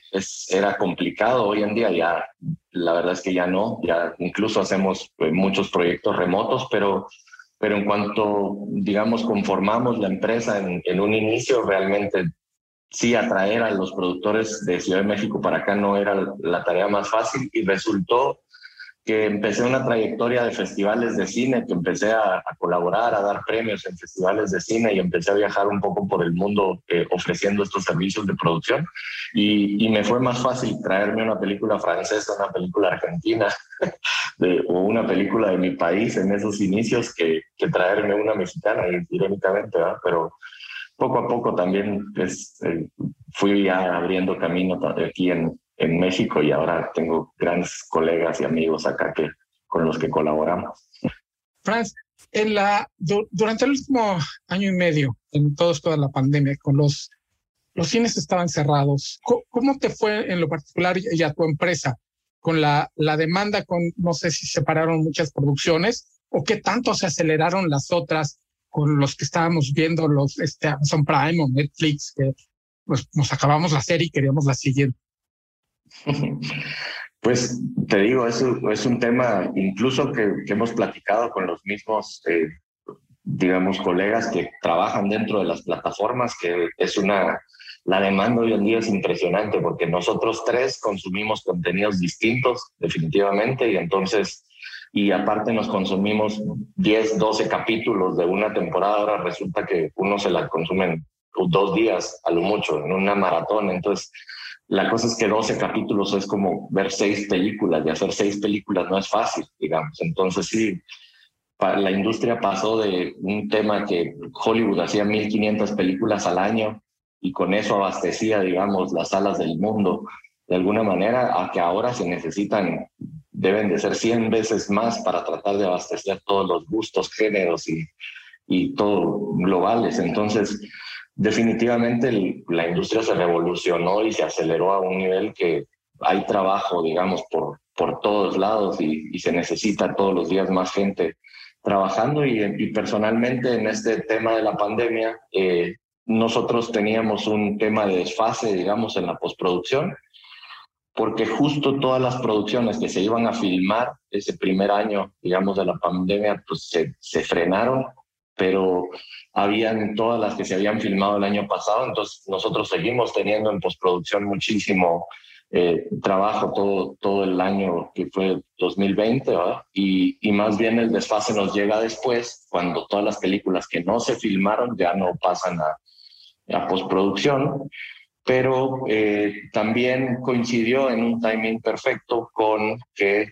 era complicado. Hoy en día ya, la verdad es que ya no, ya incluso hacemos muchos proyectos remotos, pero pero en cuanto, digamos, conformamos la empresa en, un inicio, realmente sí atraer a los productores de Ciudad de México para acá no era la tarea más fácil y resultó que empecé una trayectoria de festivales de cine, que empecé a, colaborar, a dar premios en festivales de cine y empecé a viajar un poco por el mundo eh, ofreciendo estos servicios de producción. Y, y, me fue más fácil traerme una película francesa, una película argentina de, o una película de mi país en esos inicios que, que traerme una mexicana, irónicamente, ¿verdad? Pero poco a poco también pues, eh, fui ya abriendo camino aquí en, en México y ahora tengo grandes colegas y amigos acá que, con los que colaboramos. Franz, en la, durante el último año y medio, en todo esto de la pandemia, con los, los cines estaban cerrados, ¿cómo, te fue en lo particular y a tu empresa con la, la demanda, con no sé si separaron muchas producciones o qué tanto se aceleraron las otras con los que estábamos viendo los este, Amazon Prime o Netflix, que pues nos acabamos la serie y queríamos la siguiente. Pues te digo, es, es un tema incluso que, que hemos platicado con los mismos, eh, digamos, colegas que trabajan dentro de las plataformas, que es una, la demanda hoy en día es impresionante porque nosotros tres consumimos contenidos distintos definitivamente y entonces y aparte nos consumimos 10, 12 capítulos de una temporada, ahora resulta que uno se la consume en dos días a lo mucho, en una maratón. Entonces, la cosa es que 12 capítulos es como ver seis películas y hacer seis películas no es fácil, digamos. Entonces, sí, la industria pasó de un tema que Hollywood hacía 1500 películas al año y con eso abastecía, digamos, las salas del mundo de alguna manera a que ahora se necesitan, deben de ser 100 veces más para tratar de abastecer todos los gustos, géneros y, y todo globales. Entonces, definitivamente la industria se revolucionó y se aceleró a un nivel que hay trabajo, digamos, por, por todos lados y, se necesita todos los días más gente trabajando y, y, personalmente en este tema de la pandemia, eh, nosotros teníamos un tema de desfase, digamos, en la postproducción porque justo todas las producciones que se iban a filmar ese primer año, digamos, de la pandemia, pues se, se frenaron, pero habían todas las que se habían filmado el año pasado, entonces nosotros seguimos teniendo en postproducción muchísimo eh, trabajo todo, todo el año que fue 2020, ¿verdad? Y, y más bien el desfase nos llega después, cuando todas las películas que no se filmaron ya no pasan a, a postproducción pero eh, también coincidió en un timing perfecto con que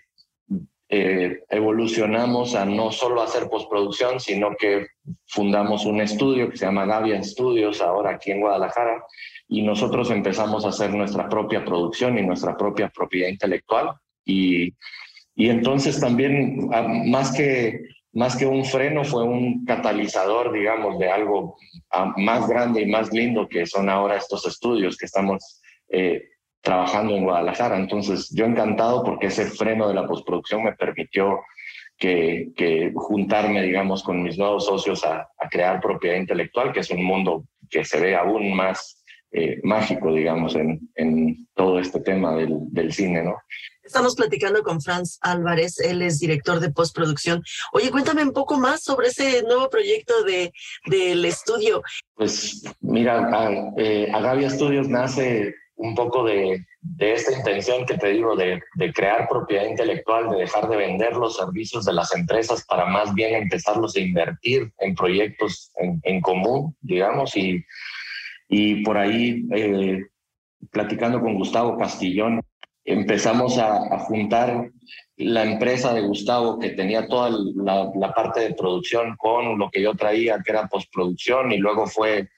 eh, evolucionamos a no solo hacer postproducción, sino que fundamos un estudio que se llama Gavia Studios ahora aquí en Guadalajara y nosotros empezamos a hacer nuestra propia producción y nuestra propia propiedad intelectual. Y, y entonces también ah, más que más que un freno, fue un catalizador, digamos, de algo ah, más grande y más lindo que son ahora estos estudios que estamos eh, trabajando en Guadalajara. Entonces, yo encantado porque ese freno de la postproducción me permitió que, juntarme, digamos, con mis nuevos socios a, crear propiedad intelectual, que es un mundo que se ve aún más eh, mágico, digamos, en, en, todo este tema del, del cine, ¿no? Estamos platicando con Franz Álvarez, él es director de postproducción. Oye, cuéntame un poco más sobre ese nuevo proyecto de, del estudio. Pues mira, eh, Agavia Studios nace un poco de, esta intención que te digo de, crear propiedad intelectual, de dejar de vender los servicios de las empresas para más bien empezarlos a invertir en proyectos en, en común, digamos, y, y por ahí eh, platicando con Gustavo Castillón, empezamos a, a, juntar la empresa de Gustavo que tenía toda la, la, parte de producción con lo que yo traía, que era postproducción, y luego fue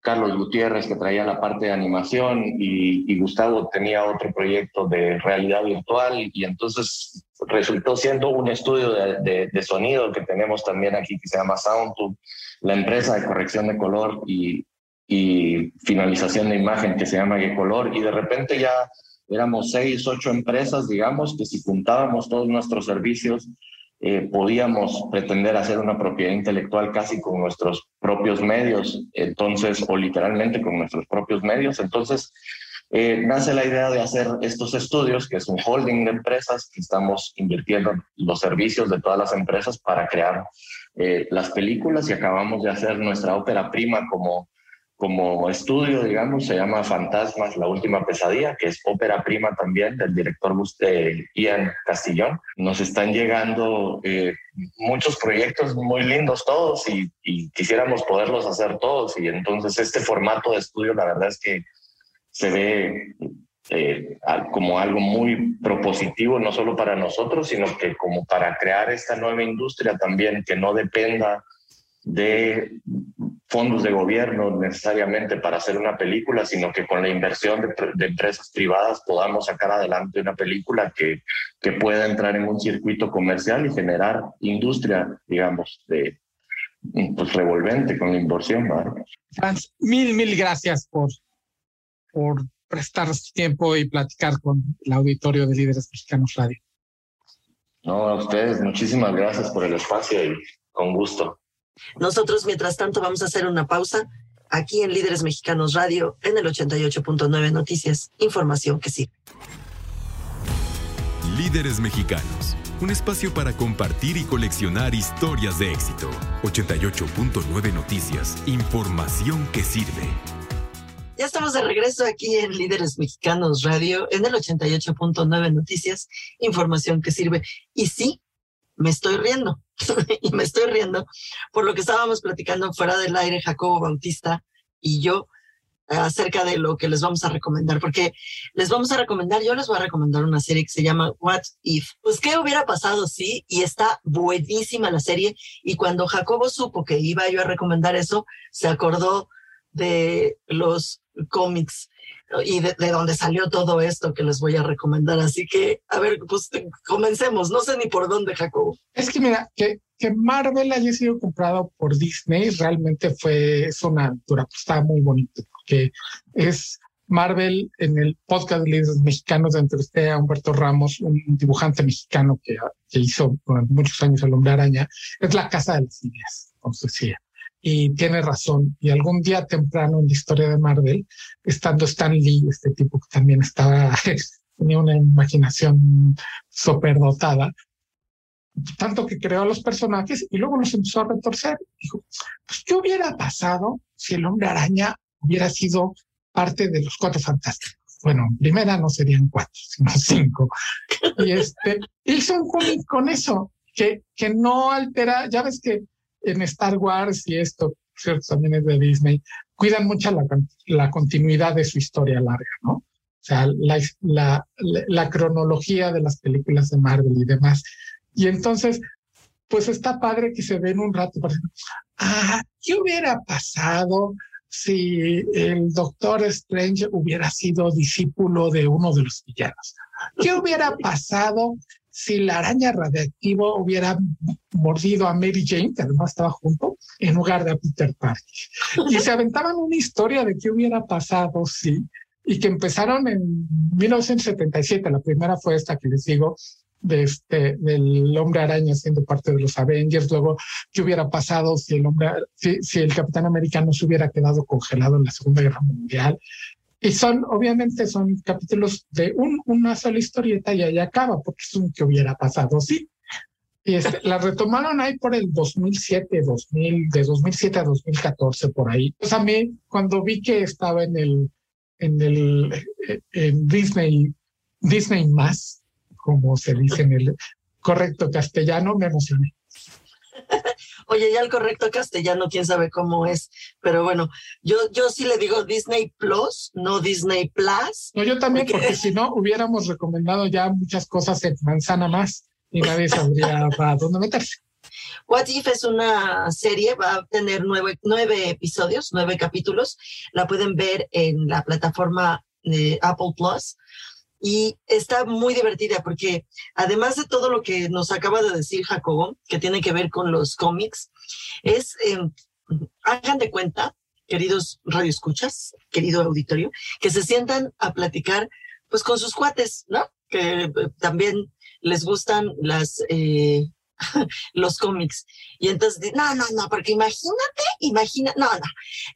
Carlos Gutiérrez que traía la parte de animación y, y Gustavo tenía otro proyecto de realidad virtual y entonces resultó siendo un estudio de, de, de sonido que tenemos también aquí que se llama SoundTube, la empresa de corrección de color y, y finalización de imagen que se llama Color y de repente ya éramos seis, ocho empresas, digamos, que si juntábamos todos nuestros servicios, eh, podíamos pretender hacer una propiedad intelectual casi con nuestros propios medios, entonces, o literalmente con nuestros propios medios. Entonces, eh, nace la idea de hacer estos estudios, que es un holding de empresas, que estamos invirtiendo los servicios de todas las empresas para crear eh, las películas y acabamos de hacer nuestra ópera prima como como estudio, digamos, se llama Fantasmas, la última pesadilla, que es ópera prima también del director eh, Ian Castillón. Nos están llegando eh, muchos proyectos muy lindos todos y, y, quisiéramos poderlos hacer todos. Y entonces este formato de estudio, la verdad es que se ve eh, como algo muy propositivo, no solo para nosotros, sino que como para crear esta nueva industria también que no dependa de fondos de gobierno necesariamente para hacer una película, sino que con la inversión de, de empresas privadas podamos sacar adelante una película que, que, pueda entrar en un circuito comercial y generar industria, digamos, de pues, revolvente con la inversión. ¿no? Franz, mil, mil gracias por, por prestar su tiempo y platicar con el auditorio de Líderes Mexicanos Radio. No, a ustedes, muchísimas gracias por el espacio y con gusto. Nosotros, mientras tanto, vamos a hacer una pausa aquí en Líderes Mexicanos Radio en el 88.9 Noticias. Información que sirve. Líderes Mexicanos. Un espacio para compartir y coleccionar historias de éxito. 88.9 Noticias. Información que sirve. Ya estamos de regreso aquí en Líderes Mexicanos Radio en el 88.9 Noticias. Información que sirve. Y sí, me estoy riendo y me estoy riendo por lo que estábamos platicando fuera del aire Jacobo Bautista y yo acerca de lo que les vamos a recomendar, porque les vamos a recomendar, yo les voy a recomendar una serie que se llama What If. Pues, ¿qué hubiera pasado si? Y está buenísima la serie. Y cuando Jacobo supo que iba yo a recomendar eso, se acordó de los cómics y de, de, dónde salió todo esto que les voy a recomendar. Así que, a ver, pues comencemos. No sé ni por dónde, Jacobo. Es que mira, que, que Marvel haya sido comprado por Disney realmente fue, es una aventura, pues está muy bonito, porque es Marvel en el podcast de líderes mexicanos entrevisté a Humberto Ramos, un dibujante mexicano que, que hizo durante muchos años El Hombre Araña. Es la casa de las ideas, como decía. Y tiene razón. Y algún día temprano en la historia de Marvel, estando Stan Lee, este tipo que también estaba, tenía una imaginación superdotada, tanto que creó a los personajes y luego los empezó a retorcer. Dijo, pues, ¿qué hubiera pasado si el hombre araña hubiera sido parte de los cuatro fantásticos. Bueno, primera no serían cuatro, sino cinco. Y este, hizo un cómic con eso, que, que no altera, ya ves que en Star Wars y esto, cierto, también es de Disney, cuidan mucho la, la continuidad de su historia larga, ¿no? O sea, la, la, cronología de las películas de Marvel y demás. Y entonces, pues está padre que se ven un rato, ah, ¿qué hubiera pasado si el Doctor Strange hubiera sido discípulo de uno de los villanos? ¿Qué hubiera pasado si la araña radiactiva hubiera mordido a Mary Jane, que además estaba junto, en lugar de a Peter Parker? Y se aventaban una historia de qué hubiera pasado si, y que empezaron en 1977, la primera fue esta que les digo, de este, del hombre araña siendo parte de los Avengers, luego qué hubiera pasado si el hombre, si, si el Capitán Americano se hubiera quedado congelado en la Segunda Guerra Mundial. Y son, obviamente, son capítulos de un, una sola historieta y ahí acaba, porque es un que hubiera pasado, sí. Y este, la retomaron ahí por el 2007, 2000, de 2007 a 2014, por ahí. Pues a mí, cuando vi que estaba en el, en el, eh, en Disney, Disney más, como se dice en el correcto castellano, me emocioné. Oye, ya el correcto castellano, quién sabe cómo es, pero bueno, yo, yo sí le digo Disney Plus, no Disney Plus. No, yo también, porque, si no, hubiéramos recomendado ya muchas cosas en manzana más y nadie sabría para dónde meterse. What If es una serie, va a tener nueve, nueve episodios, nueve capítulos. La pueden ver en la plataforma de Apple Plus y está muy divertida porque además de todo lo que nos acaba de decir Jacobo, que tiene que ver con los cómics, es, eh, hagan de cuenta, queridos radioescuchas, querido auditorio, que se sientan a platicar pues con sus cuates, ¿no? Que eh, también les gustan las... Eh, los cómics. Y entonces, no, no, no, porque imagínate, imagina, no, no.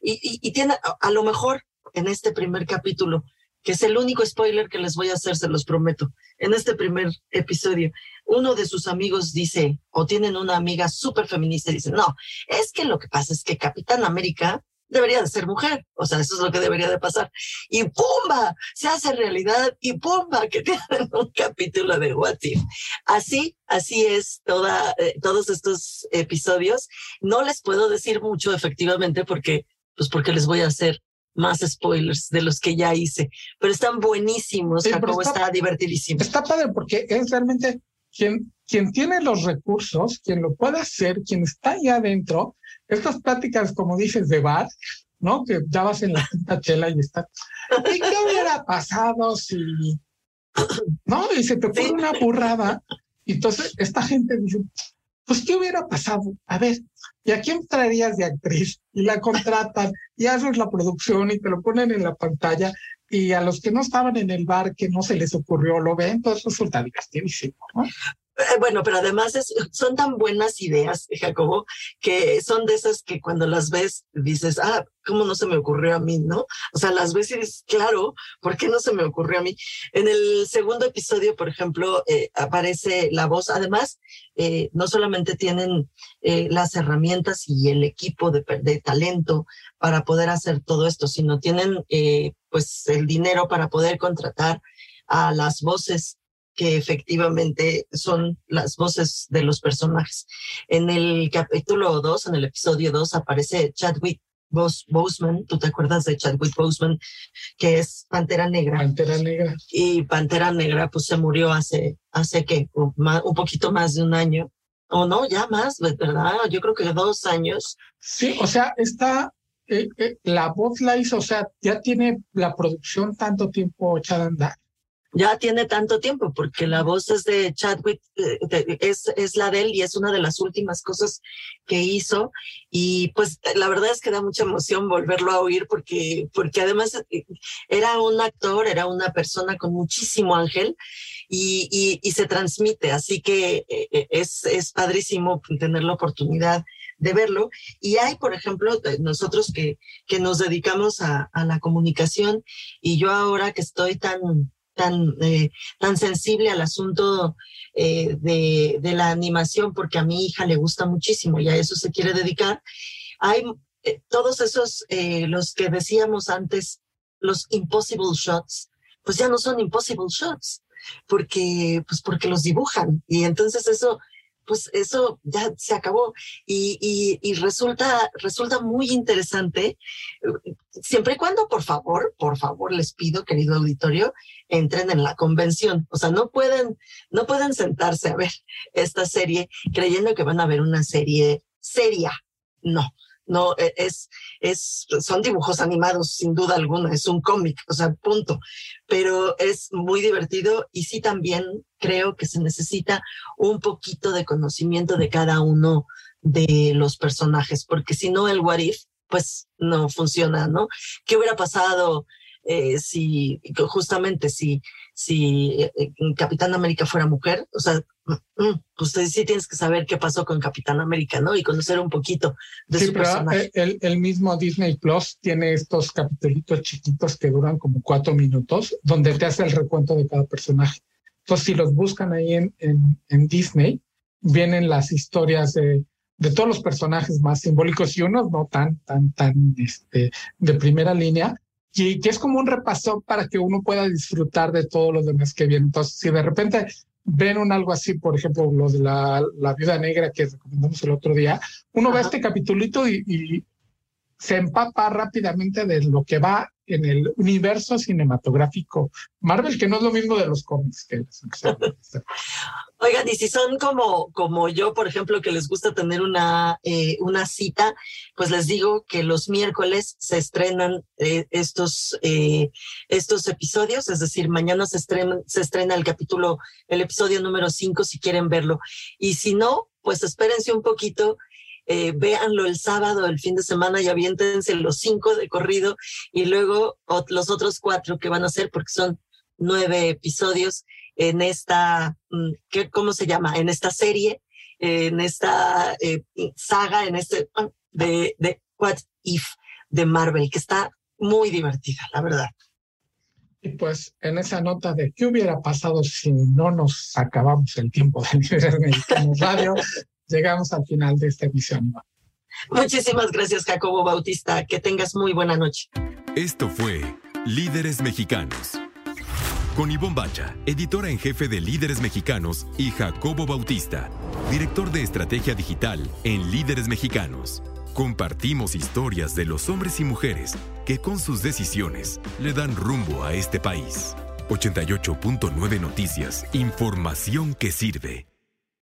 Y, y, y tiene, a lo mejor en este primer capítulo, que es el único spoiler que les voy a hacer, se los prometo. En este primer episodio, uno de sus amigos dice, o tienen una amiga súper feminista y dice, no, es que lo que pasa es que Capitán América debería de ser mujer, o sea, eso es lo que debería de pasar. Y ¡pumba! Se hace realidad y ¡pumba! Que tienen un capítulo de What If. Así, así es toda, eh, todos estos episodios. No les puedo decir mucho efectivamente porque, pues porque les voy a hacer más spoilers de los que ya hice, pero están buenísimos, Jacobo, está, divertidísimo. Está padre porque es realmente quien, quien tiene los recursos, quien lo puede hacer, quien está allá adentro, estas pláticas, como dices, de bar, ¿no? Que ya vas en la quinta chela y está. ¿Y qué hubiera pasado si, no? Y se te pone una burrada. Y entonces esta gente dice, pues, ¿qué hubiera pasado? A ver, ¿y a quién traerías de actriz? Y la contratan, y haces la producción y te lo ponen en la pantalla, y a los que no estaban en el bar, que no se les ocurrió, lo ven, pues resulta divertidísimo, ¿no? Eh, bueno, pero además es, son tan buenas ideas, Jacobo, que son de esas que cuando las ves dices, ah, ¿cómo no se me ocurrió a mí, no? O sea, las ves y dices, claro, ¿por qué no se me ocurrió a mí? En el segundo episodio, por ejemplo, eh, aparece la voz. Además, eh, no solamente tienen las herramientas y el equipo de, de, talento para poder hacer todo esto, sino tienen pues el dinero para poder contratar a las voces que efectivamente son las voces de los personajes. En el capítulo 2, en el episodio 2, aparece Chadwick Boseman, ¿tú te acuerdas de Chadwick Boseman? Que es Pantera Negra. Pantera Negra. Y Pantera Negra, pues se murió hace, hace que un, poquito más de un año. O no, ya más, ¿verdad? Yo creo que dos años. Sí, o sea, está eh, eh, la voz la hizo, o sea, ya tiene la producción tanto tiempo echada a andar ya tiene tanto tiempo, porque la voz es de Chadwick, eh, es, es la de él y es una de las últimas cosas que hizo. Y pues la verdad es que da mucha emoción volverlo a oír porque, porque además eh, era un actor, era una persona con muchísimo ángel y, y, y se transmite. Así que eh, es, es padrísimo tener la oportunidad de verlo. Y hay, por ejemplo, nosotros que, que nos dedicamos a, a la comunicación y yo ahora que estoy tan tan, eh, tan sensible al asunto eh, de, de, la animación porque a mi hija le gusta muchísimo y a eso se quiere dedicar. Hay eh, todos esos, eh, los que decíamos antes, los impossible shots, pues ya no son impossible shots porque, pues porque los dibujan y entonces eso pues eso ya se acabó y, y, y, resulta, resulta muy interesante, siempre y cuando, por favor, por favor, les pido, querido auditorio, entren en la convención. O sea, no pueden, no pueden sentarse a ver esta serie creyendo que van a ver una serie seria. No, no e, es, es, son dibujos animados sin duda alguna, es un cómic, o sea, punto. Pero es muy divertido y sí también creo que se necesita un poquito de conocimiento de cada uno de los personajes, porque si no el what if, pues no funciona, ¿no? ¿Qué hubiera pasado eh, si justamente si, si eh, Capitán América fuera mujer, o sea, mm, mm, pues sí tienes que saber qué pasó con Capitán América, ¿no? Y conocer un poquito de sí, su pero personaje. El, el, mismo Disney Plus tiene estos capítulos chiquitos que duran como cuatro minutos, donde te hace el recuento de cada personaje. Entonces, si los buscan ahí en, en, en Disney, vienen las historias de, de todos los personajes más simbólicos y unos no tan, tan, tan este, de primera línea, y que es como un repaso para que uno pueda disfrutar de todos los demás que vienen. Entonces, si de repente ven un algo así, por ejemplo, lo de la, la viuda negra que recomendamos el otro día, uno Ajá. ve este capitulito y, y, se empapa rápidamente de lo que va en el universo cinematográfico Marvel, que no es lo mismo de los cómics que Oigan, y si son como, como yo, por ejemplo, que les gusta tener una, eh, una cita, pues les digo que los miércoles se estrenan eh, estos, eh, estos episodios, es decir, mañana se estrena, se estrena el capítulo, el episodio número 5 si quieren verlo. Y si no, pues espérense un poquito eh, véanlo el sábado, el fin de semana y aviéntense los cinco de corrido y luego los otros cuatro que van a ser porque son nueve episodios en esta, mm, ¿qué, ¿cómo se llama? En esta serie, en esta eh, saga, en este ah, de, What If de Marvel, que está muy divertida, la verdad. Y pues en esa nota de qué hubiera pasado si no nos acabamos el tiempo de Líderes Mexicanos Radio, llegamos al final de esta emisión. Muchísimas gracias, Jacobo Bautista. Que tengas muy buena noche. Esto fue Líderes Mexicanos. Con Ivonne Bacha, editora en jefe de Líderes Mexicanos, y Jacobo Bautista, director de estrategia digital en Líderes Mexicanos. Compartimos historias de los hombres y mujeres que con sus decisiones le dan rumbo a este país. 88.9 Noticias, información que sirve.